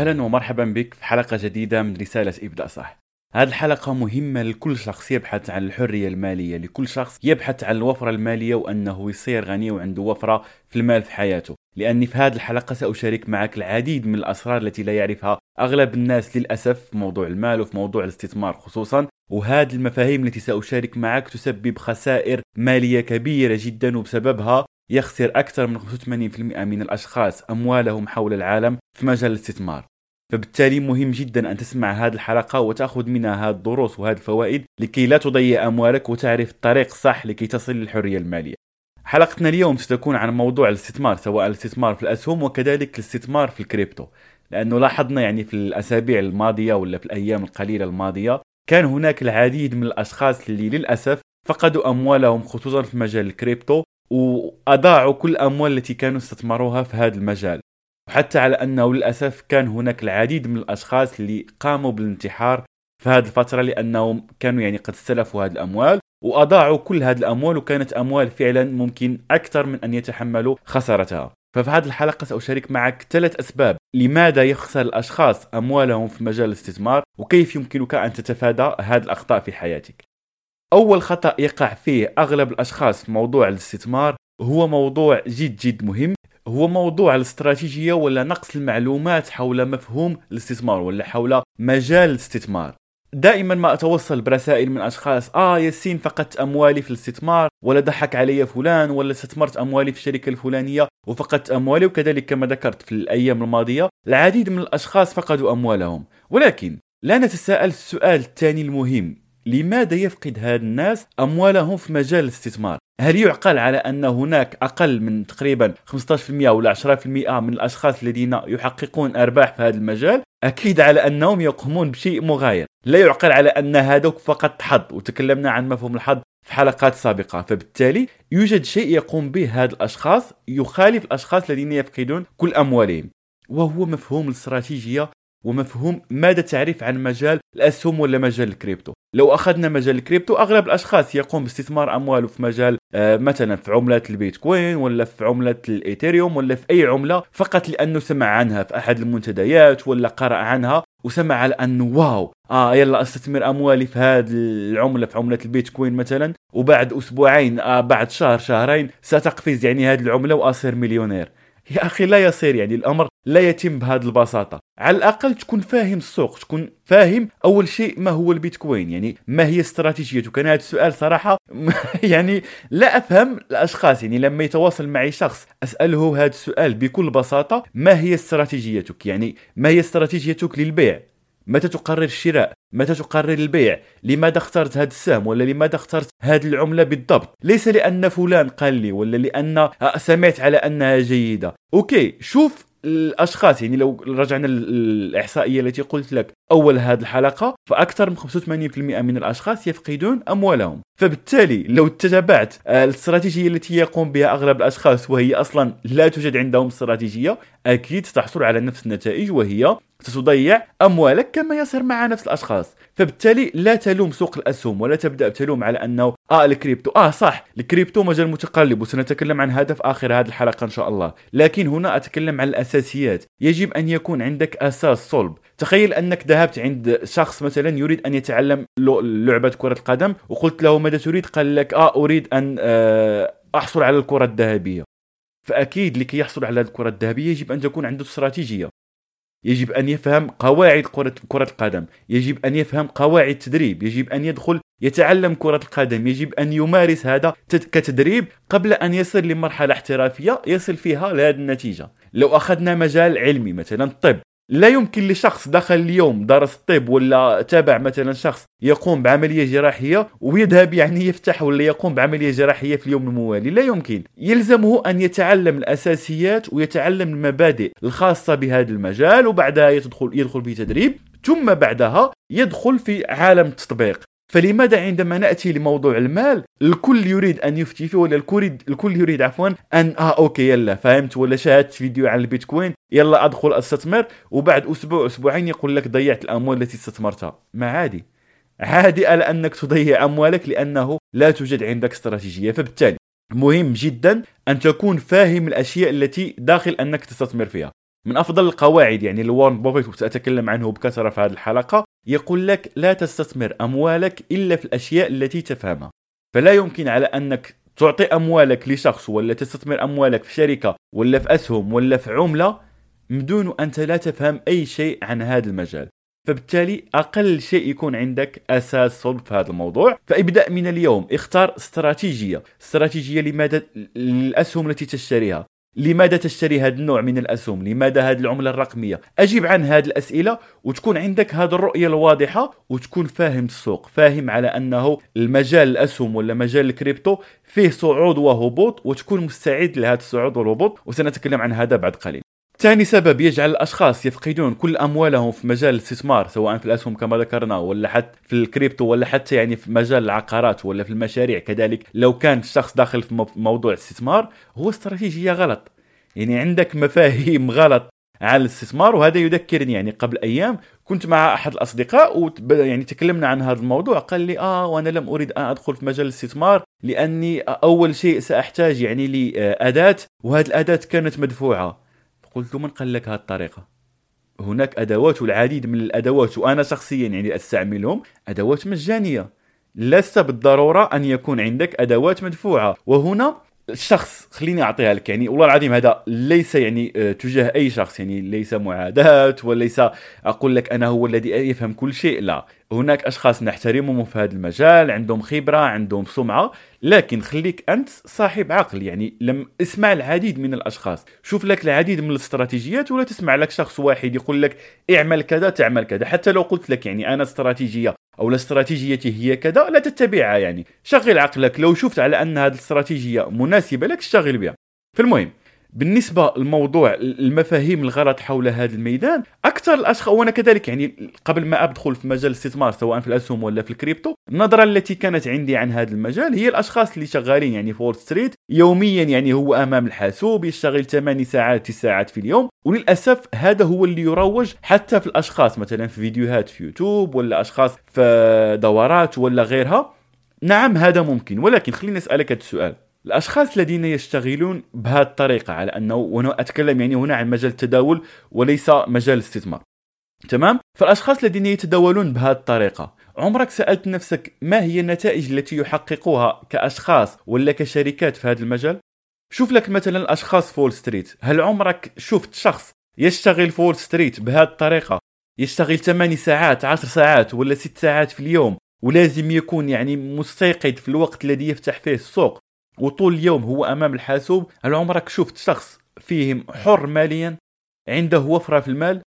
أهلا ومرحبا بك في حلقة جديدة من رسالة ابدا صح. هذه الحلقة مهمة لكل شخص يبحث عن الحرية المالية لكل شخص يبحث عن الوفرة المالية وأنه يصير غني وعنده وفرة في المال في حياته. لأني في هذه الحلقة سأشارك معك العديد من الأسرار التي لا يعرفها أغلب الناس للأسف في موضوع المال وفي موضوع الاستثمار خصوصا. وهذه المفاهيم التي سأشارك معك تسبب خسائر مالية كبيرة جدا وبسببها يخسر أكثر من 85% من الأشخاص أموالهم حول العالم في مجال الاستثمار. فبالتالي مهم جدا أن تسمع هذه الحلقة وتأخذ منها هذه الدروس وهذه الفوائد لكي لا تضيع أموالك وتعرف الطريق الصح لكي تصل للحرية المالية. حلقتنا اليوم ستكون عن موضوع الاستثمار سواء الاستثمار في الأسهم وكذلك الاستثمار في الكريبتو. لأنه لاحظنا يعني في الأسابيع الماضية ولا في الأيام القليلة الماضية كان هناك العديد من الأشخاص اللي للأسف فقدوا أموالهم خصوصا في مجال الكريبتو وأضاعوا كل الأموال التي كانوا استثمروها في هذا المجال. وحتى على أنه للأسف كان هناك العديد من الأشخاص اللي قاموا بالانتحار في هذه الفترة لأنهم كانوا يعني قد استلفوا هذه الأموال وأضاعوا كل هذه الأموال وكانت أموال فعلا ممكن أكثر من أن يتحملوا خسارتها. ففي هذه الحلقة سأشارك معك ثلاث أسباب لماذا يخسر الأشخاص أموالهم في مجال الاستثمار وكيف يمكنك أن تتفادى هذه الأخطاء في حياتك. أول خطأ يقع فيه أغلب الأشخاص في موضوع الاستثمار هو موضوع جد جد مهم هو موضوع الاستراتيجية ولا نقص المعلومات حول مفهوم الاستثمار ولا حول مجال الاستثمار؟ دائما ما أتوصل برسائل من أشخاص آه ياسين فقدت أموالي في الاستثمار ولا ضحك علي فلان ولا استثمرت أموالي في الشركة الفلانية وفقدت أموالي وكذلك كما ذكرت في الأيام الماضية العديد من الأشخاص فقدوا أموالهم. ولكن لا نتساءل السؤال الثاني المهم. لماذا يفقد هاد الناس أموالهم في مجال الاستثمار؟ هل يعقل على أن هناك أقل من تقريبا 15% ولا 10% من الأشخاص الذين يحققون أرباح في هذا المجال؟ أكيد على أنهم يقومون بشيء مغاير. لا يعقل على أن هذوك فقط حظ وتكلمنا عن مفهوم الحظ في حلقات سابقة. فبالتالي يوجد شيء يقوم به هذا الأشخاص يخالف الأشخاص الذين يفقدون كل أموالهم وهو مفهوم الاستراتيجية ومفهوم ماذا تعرف عن مجال الأسهم ولا مجال الكريبتو؟ لو أخذنا مجال الكريبتو أغلب الأشخاص يقوم باستثمار أمواله في مجال آه مثلا في عملة البيتكوين ولا في عملة الإيثيريوم ولا في أي عملة فقط لأنه سمع عنها في أحد المنتديات ولا قرأ عنها وسمع على أنه wow آه يلا أستثمر أموالي في هذه العملة في عملة البيتكوين مثلا وبعد أسبوعين آه بعد شهر شهرين ستقفز يعني هذه العملة وأصير مليونير. يا أخي لا يصير يعني الأمر لا يتم بهذه البساطة. على الأقل تكون فاهم السوق تكون فاهم أول شيء ما هو البيتكوين. يعني ما هي استراتيجيتك؟ أنا هذا السؤال صراحة يعني لا أفهم الأشخاص. يعني لما يتواصل معي شخص أسأله هذا السؤال بكل بساطة ما هي استراتيجيتك؟ يعني ما هي استراتيجيتك للبيع؟ متى تقرر الشراء؟ متى تقرر البيع؟ لماذا اخترت هذا السهم؟ ولا لماذا اخترت هذه العملة بالضبط؟ ليس لأن فلان قال لي ولا لأن سمعت على أنها جيدة. أوكي شوف الأشخاص يعني لو رجعنا للاحصائيه التي قلت لك. أول هذه الحلقة فأكثر من 85% من الأشخاص يفقدون أموالهم. فبالتالي لو تتبعت الاستراتيجية التي يقوم بها أغلب الأشخاص وهي أصلا لا توجد عندهم استراتيجية أكيد ستحصل على نفس النتائج وهي ستضيع أموالك كما يصير مع نفس الأشخاص. فبالتالي لا تلوم سوق الأسهم ولا تبدأ تلوم على أنه آه الكريبتو. آه صح الكريبتو مجال متقلب وسنتكلم عن هذا في آخر هذه الحلقة إن شاء الله. لكن هنا أتكلم عن الأساسيات. يجب أن يكون عندك أساس صلب. تخيل أنك ذهبت عند شخص مثلا يريد أن يتعلم لعبة كرة القدم وقلت له ماذا تريد؟ قال لك آه أريد أن آه أحصل على الكرة الذهبية. فأكيد لكي يحصل على الكرة الذهبية يجب أن تكون عنده استراتيجية. يجب أن يفهم قواعد كرة كرة القدم. يجب أن يفهم قواعد التدريب. يجب أن يدخل يتعلم كرة القدم. يجب أن يمارس هذا كتدريب قبل أن يصل لمرحلة احترافية يصل فيها لهذه النتيجة. لو أخذنا مجال علمي مثلا الطب لا يمكن لشخص دخل اليوم درس الطب ولا تابع مثلا شخص يقوم بعملية جراحية ويذهب يعني يفتح ولا يقوم بعملية جراحية في اليوم الموالي. لا يمكن. يلزمه أن يتعلم الأساسيات ويتعلم المبادئ الخاصة بهذا المجال وبعدها يدخل يدخل في تدريب ثم بعدها يدخل في عالم التطبيق. فلماذا عندما نأتي لموضوع المال الكل يريد أن يفتي فيه ولا الكل الكل يريد عفوا ان آه أوكي يلا فهمت ولا شاهدت فيديو عن البيتكوين يلا أدخل أستثمر وبعد أسبوع أسبوعين يقول لك ضيعت الأموال التي استثمرتها. ما عادي. عادي على أنك تضيع أموالك لأنه لا توجد عندك استراتيجية. فبالتالي مهم جدا أن تكون فاهم الأشياء التي داخل أنك تستثمر فيها. من أفضل القواعد يعني لوارن بوفيت وسأتكلم عنه بكثرة في هذه الحلقة يقول لك لا تستثمر أموالك إلا في الأشياء التي تفهمها. فلا يمكن على أنك تعطي أموالك لشخص ولا تستثمر أموالك في شركة ولا في أسهم ولا في عملة بدون أنت لا تفهم أي شيء عن هذا المجال. فبالتالي أقل شيء يكون عندك أساس صلب في هذا الموضوع. فابدأ من اليوم اختار استراتيجية. استراتيجية لماذا؟ الاسهم التي تشتريها. لماذا تشتري هذا النوع من الأسهم؟ لماذا هذه العملة الرقمية؟ أجيب عن هذه الأسئلة وتكون عندك هذه الرؤية الواضحة وتكون فاهم السوق، فاهم على أنه المجال الأسهم ولا مجال الكريبتو فيه صعود وهبوط وتكون مستعد لهذا الصعود والهبوط وسنتكلم عن هذا بعد قليل. ثاني سبب يجعل الأشخاص يفقدون كل أموالهم في مجال الاستثمار سواء في الأسهم كما ذكرنا ولا حتى في الكريبتو ولا حتى يعني في مجال العقارات ولا في المشاريع. كذلك لو كان الشخص داخل في موضوع الاستثمار هو استراتيجيه غلط. يعني عندك مفاهيم غلط على الاستثمار وهذا يذكرني. يعني قبل أيام كنت مع أحد الأصدقاء ويعني تكلمنا عن هذا الموضوع. قال لي آه وأنا لم أريد أن أدخل في مجال الاستثمار لأني أول شيء سأحتاج يعني لأداة وهذه الأداة كانت مدفوعة. قلت من قال لك هذه الطريقة؟ هناك أدوات والعديد من الأدوات وأنا شخصيا يعني أستعملهم أدوات مجانية. لست بالضرورة أن يكون عندك أدوات مدفوعة. وهنا الشخص خليني أعطيها لك يعني والله العظيم هذا ليس يعني آه، تجاه أي شخص يعني ليس معاداة وليس أقول لك أنا هو الذي يفهم كل شيء لا. هناك أشخاص نحترمهم في هذا المجال عندهم خبرة عندهم سمعة لكن خليك أنت صاحب عقل يعني لم اسمع العديد من الأشخاص. شوف لك العديد من الاستراتيجيات ولا تسمع لك شخص واحد يقول لك اعمل كذا تعمل كذا. حتى لو قلت لك يعني أنا استراتيجية أو الاستراتيجية هي كذا لا تتبعها يعني. شغل عقلك لو شفت على أن هذه الاستراتيجية مناسبة لك اشتغل بها. فالمهم بالنسبة لموضوع المفاهيم الغلط حول هذا الميدان أكثر الأشخاص وأنا كذلك يعني قبل ما أدخل في مجال الاستثمار سواء في الأسهم ولا في الكريبتو النظرة التي كانت عندي عن هذا المجال هي الأشخاص اللي شغالين يعني في وول ستريت يوميا يعني هو أمام الحاسوب يشتغل 8 ساعات 9 ساعات في اليوم وللأسف هذا هو اللي يروج حتى في الأشخاص مثلا في فيديوهات في يوتيوب ولا أشخاص في دورات ولا غيرها. نعم هذا ممكن ولكن خليني أسألك هذا السؤال. الأشخاص الذين يشتغلون بهذه الطريقة على أنه وأنا أتكلم يعني هنا عن مجال التداول وليس مجال الاستثمار. تمام؟ فالأشخاص الذين يتداولون بهذه الطريقة عمرك سألت نفسك ما هي النتائج التي يحققوها كأشخاص ولا كشركات في هذا المجال؟ شوف لك مثلا الاشخاص في وول ستريت هل عمرك شفت شخص يشتغل في وول ستريت بهذه الطريقة؟ يشتغل 8 ساعات 10 ساعات ولا 6 ساعات في اليوم؟ ولازم يكون يعني مستيقظ في الوقت الذي يفتح فيه السوق. وطول اليوم هو أمام الحاسوب هل عمرك شفت شخص فيه حر ماليا عنده وفرة في المال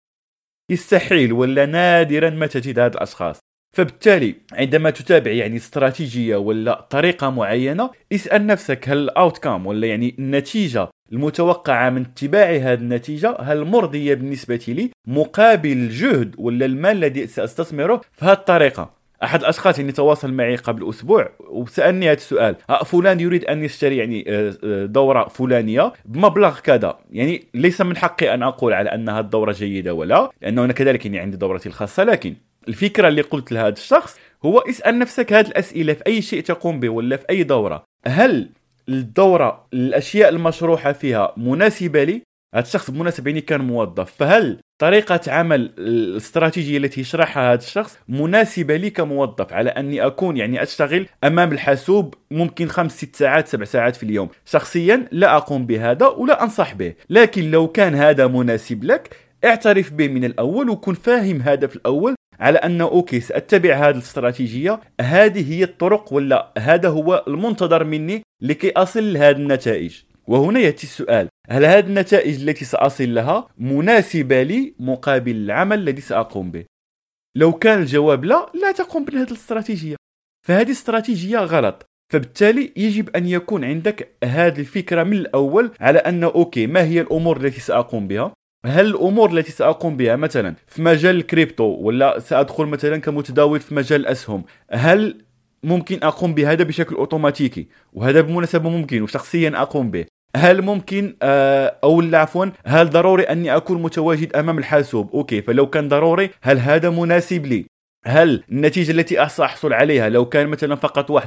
يستحيل ولا نادرا ما تجد هذه الأشخاص. فبالتالي عندما تتابع يعني استراتيجية ولا طريقة معينة اسأل نفسك هل الاوتكم ولا يعني النتيجة المتوقعة من اتباع هذه النتيجة هل مرضية بالنسبة لي مقابل الجهد ولا المال الذي سأستثمره في هذه الطريقة؟ أحد الأشخاص اللي تواصل معي قبل أسبوع وسألني هذا السؤال. فلان يريد أن يشتري يعني آه، آه، دورة فلانية بمبلغ كذا. يعني ليس من حقي أن أقول على أن هذه الدورة جيدة ولا لأنه أنا كذلك يعني عندي دورتي الخاصة لكن الفكرة اللي قلت لهذا الشخص هو اسأل نفسك هذه الأسئلة في أي شيء تقوم به ولا في أي دورة. هل الدورة الأشياء المشروحة فيها مناسبة لي؟ هذا الشخص مناسب يعني كان موظف فهل طريقة عمل الاستراتيجية التي يشرحها هذا الشخص مناسبة لي كموظف على أني أكون يعني أشتغل أمام الحاسوب ممكن خمس ست ساعات سبع ساعات في اليوم؟ شخصيا لا أقوم بهذا ولا أنصح به لكن لو كان هذا مناسب لك اعترف به من الأول وكن فاهم هذا في الأول على أنه okay سأتبع هذه الاستراتيجية. هذه هي الطرق ولا هذا هو المنتظر مني لكي أصل لهذه النتائج. وهنا يأتي السؤال. هل هذه النتائج التي سأصل لها مناسبة لي مقابل العمل الذي سأقوم به؟ لو كان الجواب لا لا تقوم بهذه الاستراتيجية. فهذه استراتيجية غلط. فبالتالي يجب أن يكون عندك هذه الفكرة من الأول على أن okay ما هي الأمور التي سأقوم بها؟ هل الأمور التي سأقوم بها مثلا في مجال الكريبتو ولا سأدخل مثلا كمتداول في مجال الاسهم هل ممكن أقوم بهذا بشكل أوتوماتيكي وهذا بالمناسبه ممكن وشخصيا أقوم به. هل ممكن آه، أو عفوا هل ضروري أني أكون متواجد أمام الحاسوب؟ okay فلو كان ضروري هل هذا مناسب لي؟ هل النتيجة التي سأحصل عليها لو كان مثلا فقط 1% 2%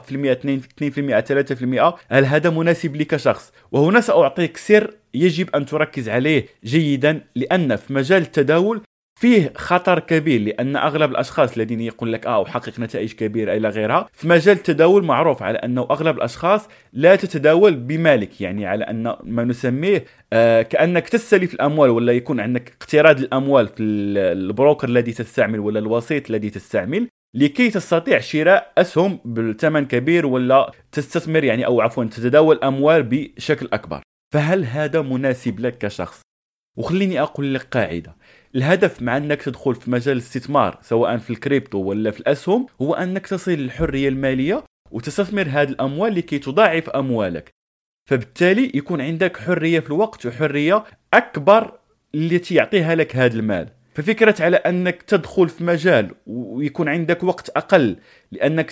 3% هل هذا مناسب لي كشخص؟ وهنا سأعطيك سر يجب أن تركز عليه جيدا لأن في مجال التداول فيه خطر كبير لأن أغلب الأشخاص الذين يقول لك آه احقق نتائج كبيرة إلى غيرها في مجال التداول معروف على أنه أغلب الأشخاص لا تتداول بمالك يعني على أن ما نسميه آه كأنك تستلف الأموال ولا يكون عندك اقتراض الأموال في البروكر الذي تستعمل ولا الوسيط الذي تستعمل لكي تستطيع شراء أسهم بثمن كبير ولا تستثمر يعني أو عفوا تتداول أموال بشكل أكبر. فهل هذا مناسب لك كشخص؟ وخليني أقول لك قاعدة. الهدف مع إنك تدخل في مجال الاستثمار سواء في الكريبتو ولا في الأسهم هو إنك تصل للحرية المالية وتستثمر هذه الأموال لكي تضاعف أموالك. فبالتالي يكون عندك حرية في الوقت وحرية أكبر التي يعطيها لك هذا المال. ففكرة على أنك تدخل في مجال ويكون عندك وقت أقل لأنك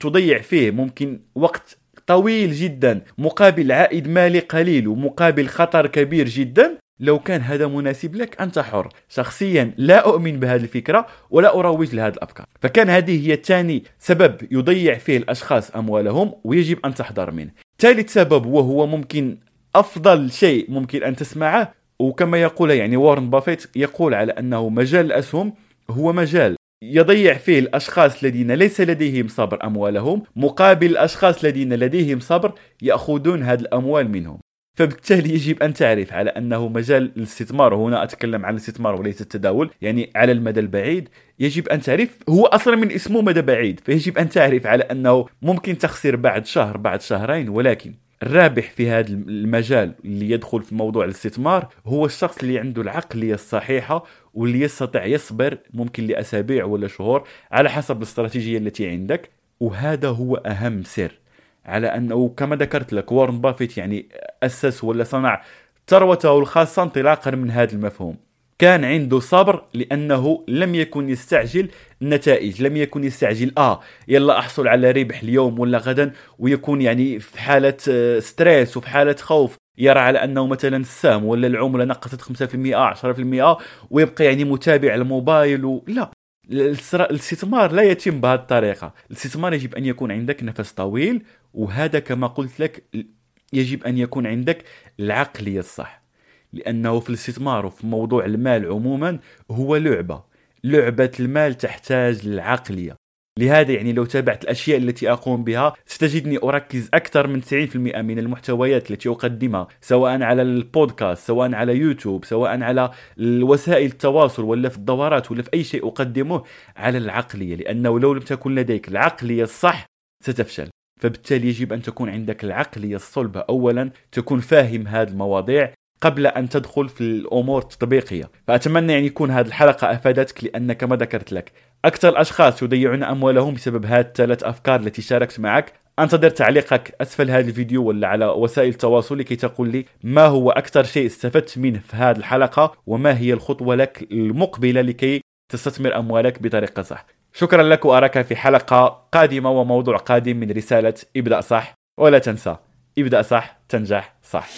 تضيع فيه ممكن وقت طويل جدا مقابل عائد مالي قليل ومقابل خطر كبير جدا لو كان هذا مناسب لك أنت حر. شخصيا لا أؤمن بهذه الفكرة ولا أروج لهذه الأفكار. فكان هذه هي ثاني سبب يضيع فيه الأشخاص أموالهم ويجب أن تحذر منه. ثالث سبب وهو ممكن أفضل شيء ممكن أن تسمعه وكما يقول يعني وارن بافيت يقول على أنه مجال الأسهم هو مجال. يضيع فيه الأشخاص الذين ليس لديهم صبر أموالهم مقابل الأشخاص الذين لديهم صبر يأخذون هذه الأموال منهم. فبالتالي يجب أن تعرف على أنه مجال الاستثمار هنا أتكلم عن الاستثمار وليس التداول يعني على المدى البعيد يجب أن تعرف هو أصلا من اسمه مدى بعيد فيجب أن تعرف على أنه ممكن تخسر بعد شهر بعد شهرين ولكن الرابح في هذا المجال اللي يدخل في موضوع الاستثمار هو الشخص اللي عنده العقلية الصحيحة واللي يستطيع يصبر ممكن لأسابيع ولا شهور على حسب الاستراتيجية التي عندك وهذا هو أهم سر. على أنه كما ذكرت لك وارن بافيت يعني أسس ولا صنع ثروته الخاصة انطلاقا من هذا المفهوم. كان عنده صبر لأنه لم يكن يستعجل النتائج لم يكن يستعجل آه يلا أحصل على ربح اليوم ولا غدا ويكون يعني في حالة stress وفي حالة خوف. يرى على أنه مثلا السهم ولا العملة نقصت 5% 10% ويبقى يعني متابع الموبايل و... لا. الاستثمار لا يتم بهذه الطريقة. الاستثمار يجب أن يكون عندك نفس طويل وهذا كما قلت لك يجب أن يكون عندك العقلية الصح. لأنه في الاستثمار وفي موضوع المال عموما هو لعبة. لعبة المال تحتاج للعقلية. لهذا يعني لو تابعت الأشياء التي أقوم بها ستجدني أركز أكثر من 90% من المحتويات التي أقدمها سواء على البودكاست سواء على يوتيوب سواء على وسائل التواصل ولا في الدورات ولا في أي شيء أقدمه على العقلية لأنه لو لم تكن لديك العقلية الصح ستفشل. فبالتالي يجب أن تكون عندك العقلية الصلبة. اولا تكون فاهم هذه المواضيع قبل أن تدخل في الأمور التطبيقية. فأتمنى يعني يكون هذه الحلقة أفادتك لأن كما ذكرت لك أكثر الأشخاص يضيعون أموالهم بسبب هذه الثلاث أفكار التي شاركت معك. أنتظر تعليقك أسفل هذا الفيديو ولا على وسائل التواصل لكي تقول لي ما هو أكثر شيء استفدت منه في هذه الحلقة وما هي الخطوة لك المقبلة لكي تستثمر أموالك بطريقة صح. شكرا لك وأراك في حلقة قادمة وموضوع قادم من رسالة ابدا صح. ولا تنسى ابدا صح تنجح صح.